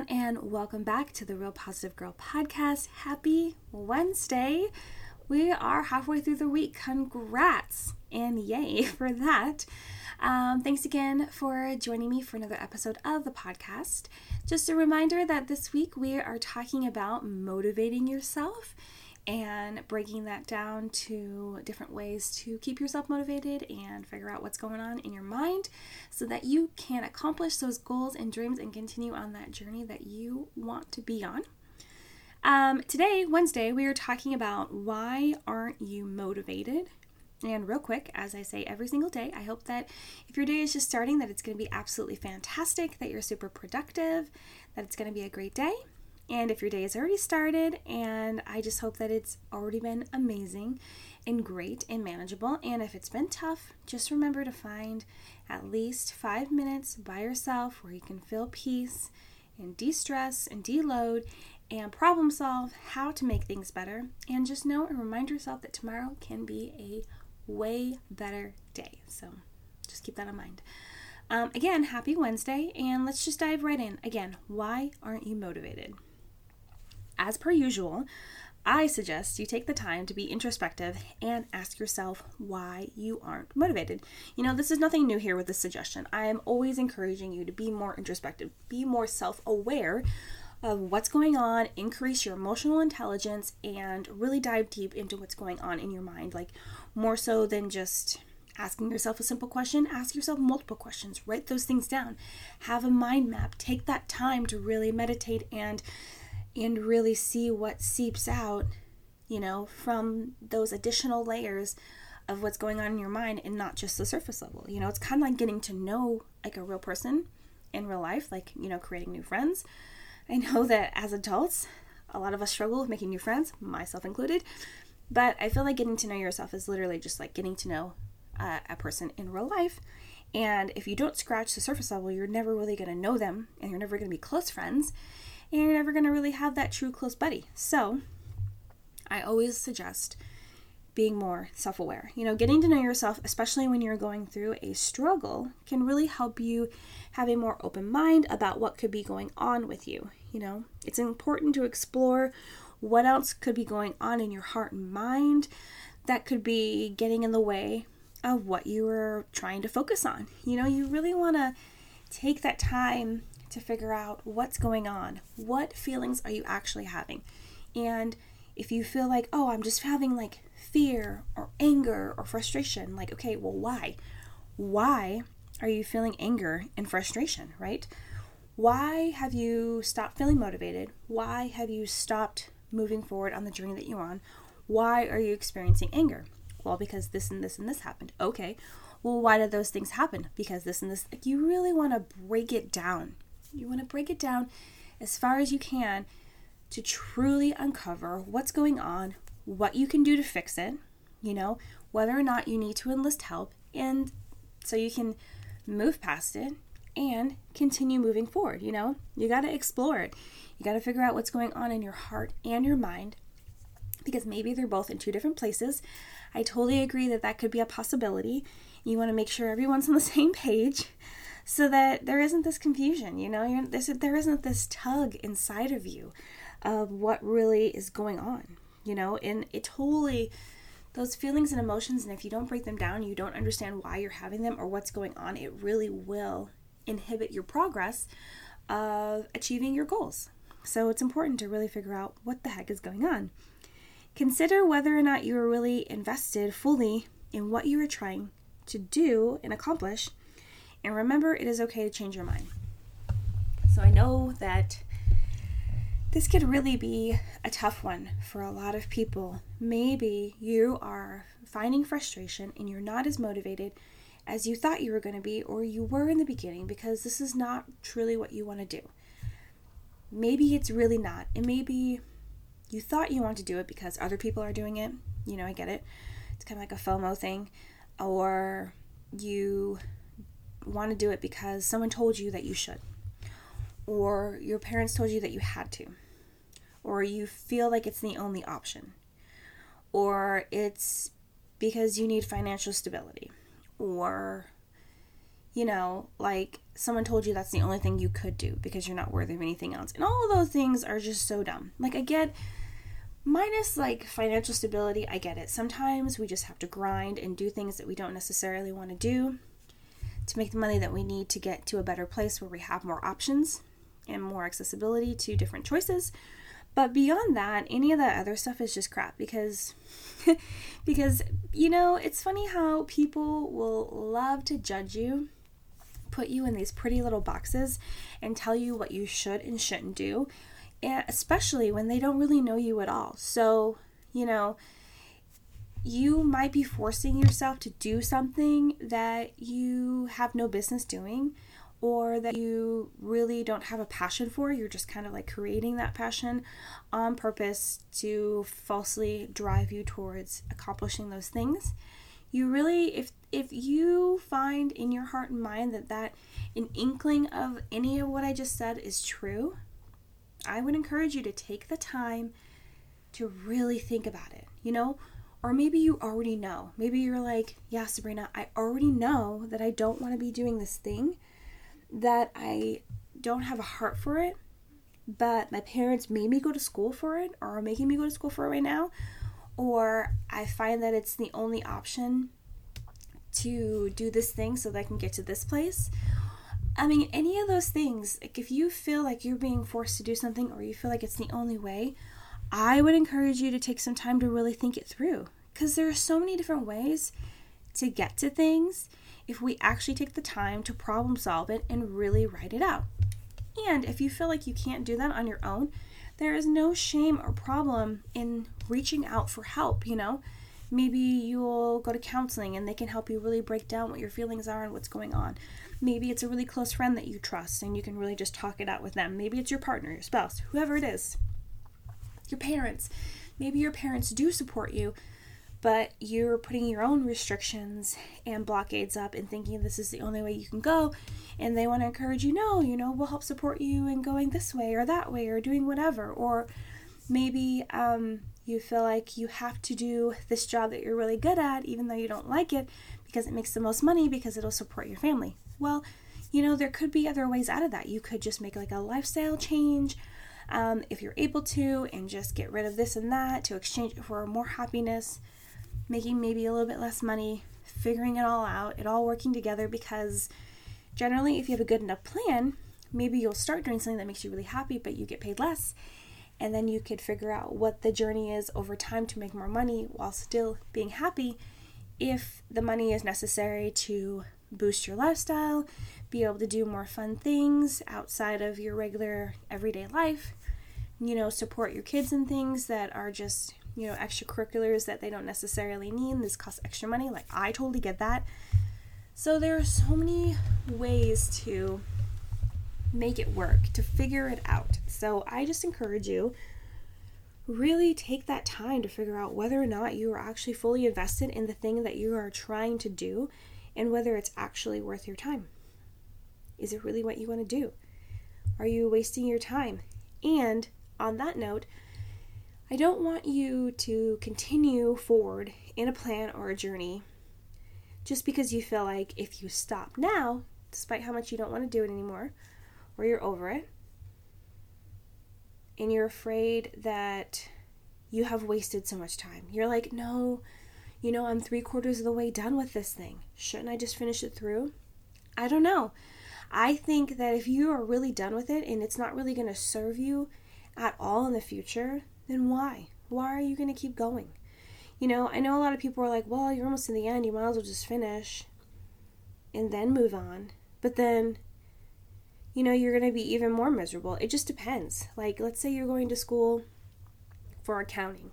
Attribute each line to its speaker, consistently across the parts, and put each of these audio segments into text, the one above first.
Speaker 1: everyone, and welcome back to the Real Positive Girl podcast. Happy Wednesday! We are halfway through the week. Congrats and yay for that. Um, thanks again for joining me for another episode of the podcast. Just a reminder that this week we are talking about motivating yourself and breaking that down to different ways to keep yourself motivated and figure out what's going on in your mind so that you can accomplish those goals and dreams and continue on that journey that you want to be on. Um, today, Wednesday, we are talking about why aren't you motivated? And real quick, as I say every single day, I hope that if your day is just starting, that it's going to be absolutely fantastic, that you're super productive, that it's going to be a great day, and if your day has already started, and I just hope that it's already been amazing and great and manageable. And if it's been tough, just remember to find at least five minutes by yourself where you can feel peace and de stress and deload and problem solve how to make things better. And just know and remind yourself that tomorrow can be a way better day. So just keep that in mind. Um, again, happy Wednesday, and let's just dive right in. Again, why aren't you motivated? As per usual, I suggest you take the time to be introspective and ask yourself why you aren't motivated. You know, this is nothing new here with this suggestion. I am always encouraging you to be more introspective, be more self aware of what's going on, increase your emotional intelligence, and really dive deep into what's going on in your mind. Like, more so than just asking yourself a simple question, ask yourself multiple questions. Write those things down. Have a mind map. Take that time to really meditate and and really see what seeps out, you know, from those additional layers of what's going on in your mind and not just the surface level. You know, it's kind of like getting to know like a real person in real life, like, you know, creating new friends. I know that as adults, a lot of us struggle with making new friends, myself included. But I feel like getting to know yourself is literally just like getting to know uh, a person in real life. And if you don't scratch the surface level, you're never really going to know them and you're never going to be close friends and you're never going to really have that true close buddy. So, I always suggest being more self aware. You know, getting to know yourself, especially when you're going through a struggle, can really help you have a more open mind about what could be going on with you. You know, it's important to explore what else could be going on in your heart and mind that could be getting in the way of what you were trying to focus on. You know, you really want to take that time to figure out what's going on. What feelings are you actually having? And if you feel like, oh, I'm just having like fear or anger or frustration, like, okay, well, why? Why are you feeling anger and frustration, right? Why have you stopped feeling motivated? Why have you stopped moving forward on the journey that you're on? Why are you experiencing anger? Well, because this and this and this happened. Okay. Well, why did those things happen? Because this and this. Like, you really want to break it down. You want to break it down as far as you can to truly uncover what's going on, what you can do to fix it, you know, whether or not you need to enlist help, and so you can move past it and continue moving forward. You know, you got to explore it. You got to figure out what's going on in your heart and your mind because maybe they're both in two different places. I totally agree that that could be a possibility. You want to make sure everyone's on the same page so that there isn't this confusion, you know, You're, there isn't this tug inside of you of what really is going on, you know, and it totally, those feelings and emotions, and if you don't break them down, you don't understand why you're having them or what's going on, it really will inhibit your progress of achieving your goals. So it's important to really figure out what the heck is going on. Consider whether or not you are really invested fully in what you are trying to do and accomplish and remember, it is okay to change your mind. So I know that this could really be a tough one for a lot of people. Maybe you are finding frustration and you're not as motivated as you thought you were going to be or you were in the beginning because this is not truly what you want to do. Maybe it's really not. And maybe you thought you wanted to do it because other people are doing it. You know, I get it. It's kind of like a FOMO thing. Or you want to do it because someone told you that you should, or your parents told you that you had to, or you feel like it's the only option, or it's because you need financial stability, or you know, like someone told you that's the only thing you could do because you're not worthy of anything else. And all those things are just so dumb. Like, I get minus like financial stability, I get it. Sometimes we just have to grind and do things that we don't necessarily want to do to make the money that we need to get to a better place where we have more options and more accessibility to different choices. But beyond that, any of that other stuff is just crap because because you know, it's funny how people will love to judge you, put you in these pretty little boxes and tell you what you should and shouldn't do, and especially when they don't really know you at all. So, you know, you might be forcing yourself to do something that you have no business doing or that you really don't have a passion for. You're just kind of like creating that passion on purpose to falsely drive you towards accomplishing those things. You really if if you find in your heart and mind that that an inkling of any of what I just said is true, I would encourage you to take the time to really think about it. You know, or maybe you already know. Maybe you're like, yeah, Sabrina, I already know that I don't want to be doing this thing, that I don't have a heart for it, but my parents made me go to school for it or are making me go to school for it right now, or I find that it's the only option to do this thing so that I can get to this place. I mean, any of those things, like if you feel like you're being forced to do something or you feel like it's the only way, I would encourage you to take some time to really think it through because there are so many different ways to get to things if we actually take the time to problem solve it and really write it out. And if you feel like you can't do that on your own, there is no shame or problem in reaching out for help, you know? Maybe you'll go to counseling and they can help you really break down what your feelings are and what's going on. Maybe it's a really close friend that you trust and you can really just talk it out with them. Maybe it's your partner, your spouse, whoever it is your parents. Maybe your parents do support you, but you're putting your own restrictions and blockades up and thinking this is the only way you can go. And they want to encourage you, no, you know, we'll help support you in going this way or that way or doing whatever. Or maybe um, you feel like you have to do this job that you're really good at, even though you don't like it, because it makes the most money because it'll support your family. Well, you know, there could be other ways out of that. You could just make like a lifestyle change um, if you're able to, and just get rid of this and that to exchange it for more happiness, making maybe a little bit less money, figuring it all out, it all working together because generally, if you have a good enough plan, maybe you'll start doing something that makes you really happy, but you get paid less. And then you could figure out what the journey is over time to make more money while still being happy if the money is necessary to boost your lifestyle, be able to do more fun things outside of your regular everyday life, you know, support your kids in things that are just, you know, extracurriculars that they don't necessarily need. This costs extra money. Like, I totally get that. So, there are so many ways to make it work, to figure it out. So, I just encourage you really take that time to figure out whether or not you are actually fully invested in the thing that you are trying to do and whether it's actually worth your time. Is it really what you want to do? Are you wasting your time? And on that note, I don't want you to continue forward in a plan or a journey just because you feel like if you stop now, despite how much you don't want to do it anymore, or you're over it, and you're afraid that you have wasted so much time. You're like, no, you know, I'm three quarters of the way done with this thing. Shouldn't I just finish it through? I don't know. I think that if you are really done with it and it's not really going to serve you at all in the future, then why? Why are you going to keep going? You know, I know a lot of people are like, well, you're almost in the end, you might as well just finish and then move on. But then, you know, you're going to be even more miserable. It just depends. Like, let's say you're going to school for accounting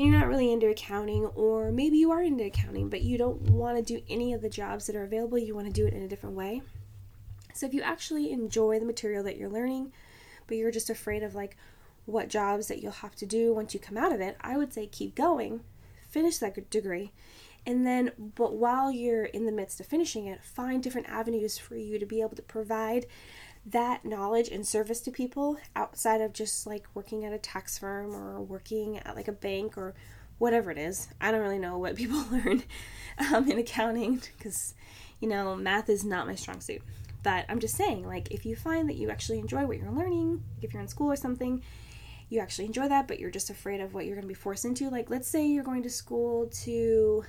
Speaker 1: and you're not really into accounting, or maybe you are into accounting, but you don't want to do any of the jobs that are available, you want to do it in a different way. So, if you actually enjoy the material that you're learning, but you're just afraid of like what jobs that you'll have to do once you come out of it, I would say keep going, finish that degree, and then but while you're in the midst of finishing it, find different avenues for you to be able to provide that knowledge and service to people outside of just like working at a tax firm or working at like a bank or whatever it is. I don't really know what people learn um, in accounting because you know, math is not my strong suit. But I'm just saying, like, if you find that you actually enjoy what you're learning, if you're in school or something, you actually enjoy that, but you're just afraid of what you're going to be forced into. Like, let's say you're going to school to,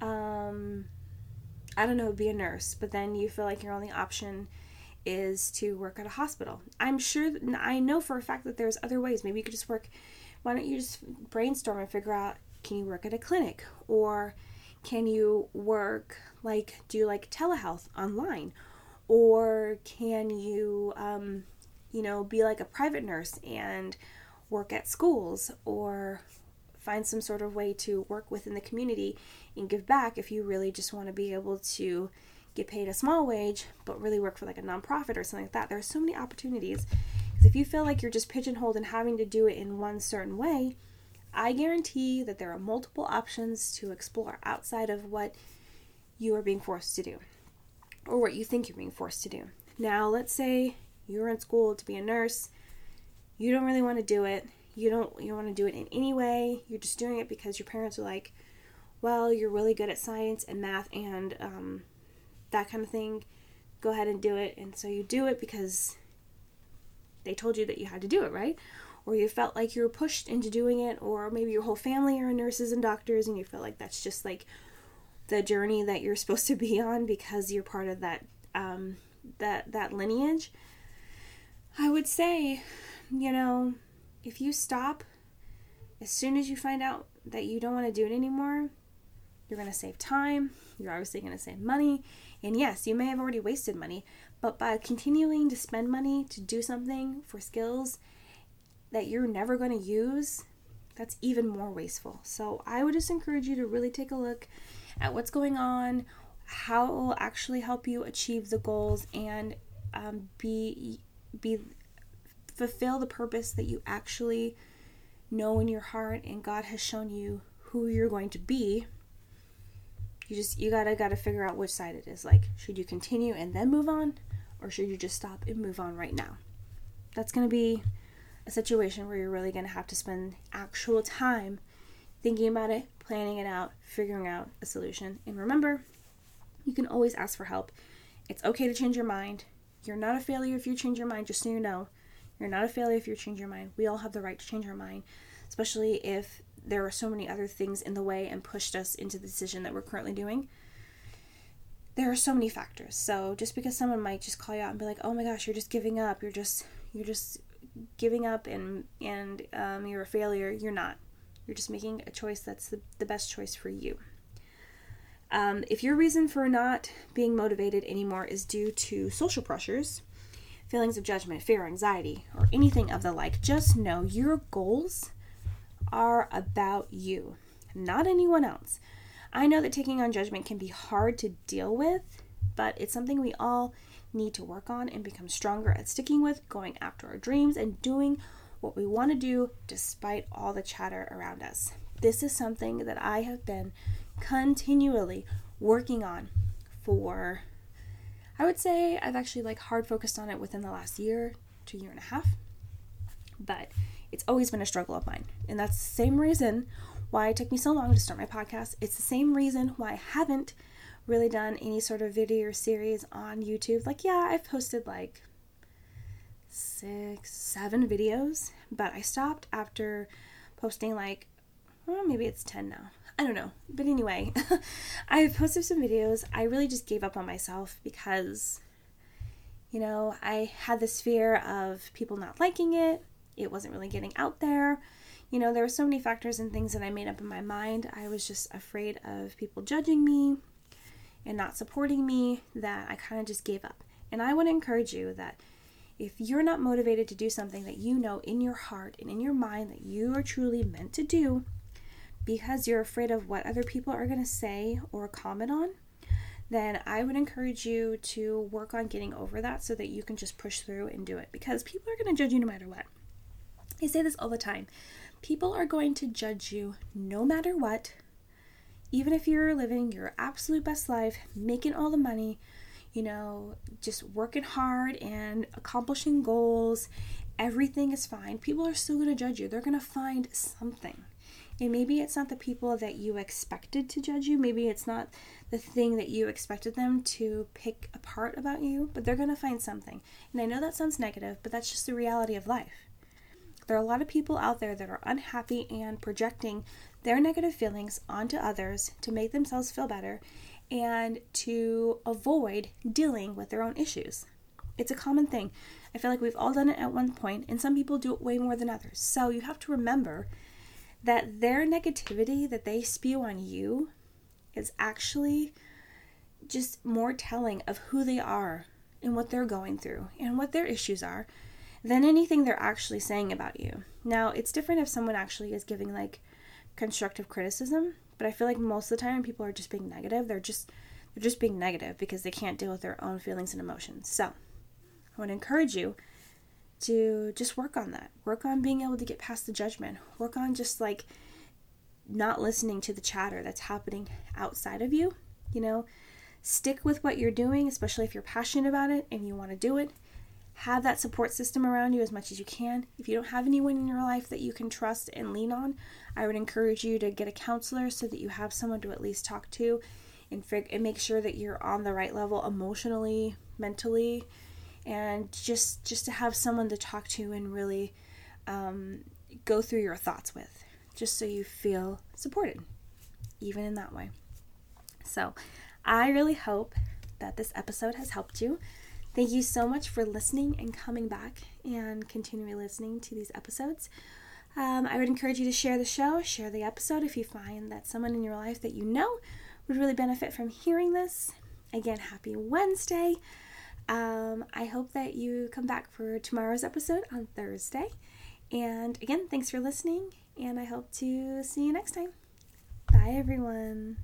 Speaker 1: um, I don't know, be a nurse, but then you feel like your only option is to work at a hospital. I'm sure, I know for a fact that there's other ways. Maybe you could just work, why don't you just brainstorm and figure out can you work at a clinic? Or can you work, like, do like telehealth online? Or can you, um, you know, be like a private nurse and work at schools? Or find some sort of way to work within the community and give back if you really just want to be able to get paid a small wage but really work for like a nonprofit or something like that. There are so many opportunities. Because if you feel like you're just pigeonholed and having to do it in one certain way, I guarantee that there are multiple options to explore outside of what you are being forced to do or what you think you're being forced to do. Now, let's say you're in school to be a nurse, you don't really want to do it. You don't you don't want to do it in any way. You're just doing it because your parents are like, well, you're really good at science and math and um, that kind of thing. Go ahead and do it. And so you do it because they told you that you had to do it, right? Or you felt like you were pushed into doing it, or maybe your whole family are nurses and doctors and you feel like that's just like the journey that you're supposed to be on because you're part of that um, that that lineage. I would say, you know, if you stop as soon as you find out that you don't want to do it anymore, you're going to save time, you're obviously going to save money, and yes, you may have already wasted money, but by continuing to spend money to do something for skills that you're never going to use, that's even more wasteful. So I would just encourage you to really take a look at what's going on, how it will actually help you achieve the goals, and um, be be fulfill the purpose that you actually know in your heart and God has shown you who you're going to be. You just you gotta gotta figure out which side it is. Like should you continue and then move on or should you just stop and move on right now? That's gonna be a situation where you're really gonna have to spend actual time thinking about it planning it out figuring out a solution and remember you can always ask for help it's okay to change your mind you're not a failure if you change your mind just so you know you're not a failure if you change your mind we all have the right to change our mind especially if there are so many other things in the way and pushed us into the decision that we're currently doing. There are so many factors. So just because someone might just call you out and be like, "Oh my gosh, you're just giving up. You're just you're just giving up and and um, you're a failure," you're not. You're just making a choice that's the, the best choice for you. Um, if your reason for not being motivated anymore is due to social pressures, feelings of judgment, fear, anxiety, or anything of the like, just know your goals are about you, not anyone else. I know that taking on judgment can be hard to deal with, but it's something we all need to work on and become stronger at sticking with, going after our dreams, and doing what we want to do despite all the chatter around us. This is something that I have been continually working on for, I would say I've actually like hard focused on it within the last year to year and a half. But it's always been a struggle of mine. And that's the same reason why it took me so long to start my podcast. It's the same reason why I haven't really done any sort of video or series on YouTube. Like, yeah, I've posted like six, seven videos, but I stopped after posting like, maybe it's 10 now. I don't know. But anyway, I posted some videos. I really just gave up on myself because, you know, I had this fear of people not liking it it wasn't really getting out there. You know, there were so many factors and things that I made up in my mind. I was just afraid of people judging me and not supporting me that I kind of just gave up. And I want to encourage you that if you're not motivated to do something that you know in your heart and in your mind that you are truly meant to do because you're afraid of what other people are going to say or comment on, then I would encourage you to work on getting over that so that you can just push through and do it because people are going to judge you no matter what. I say this all the time. People are going to judge you no matter what. Even if you're living your absolute best life, making all the money, you know, just working hard and accomplishing goals, everything is fine. People are still going to judge you. They're going to find something. And maybe it's not the people that you expected to judge you. Maybe it's not the thing that you expected them to pick apart about you, but they're going to find something. And I know that sounds negative, but that's just the reality of life. There are a lot of people out there that are unhappy and projecting their negative feelings onto others to make themselves feel better and to avoid dealing with their own issues. It's a common thing. I feel like we've all done it at one point, and some people do it way more than others. So you have to remember that their negativity that they spew on you is actually just more telling of who they are and what they're going through and what their issues are than anything they're actually saying about you. Now, it's different if someone actually is giving like constructive criticism, but I feel like most of the time people are just being negative. They're just they're just being negative because they can't deal with their own feelings and emotions. So, I to encourage you to just work on that. Work on being able to get past the judgment. Work on just like not listening to the chatter that's happening outside of you. You know, stick with what you're doing, especially if you're passionate about it and you want to do it. Have that support system around you as much as you can. If you don't have anyone in your life that you can trust and lean on, I would encourage you to get a counselor so that you have someone to at least talk to and, fig- and make sure that you're on the right level emotionally, mentally, and just just to have someone to talk to and really um, go through your thoughts with, just so you feel supported, even in that way. So, I really hope that this episode has helped you. Thank you so much for listening and coming back and continuing listening to these episodes. Um, I would encourage you to share the show, share the episode if you find that someone in your life that you know would really benefit from hearing this. Again, happy Wednesday. Um, I hope that you come back for tomorrow's episode on Thursday. And again, thanks for listening, and I hope to see you next time. Bye, everyone.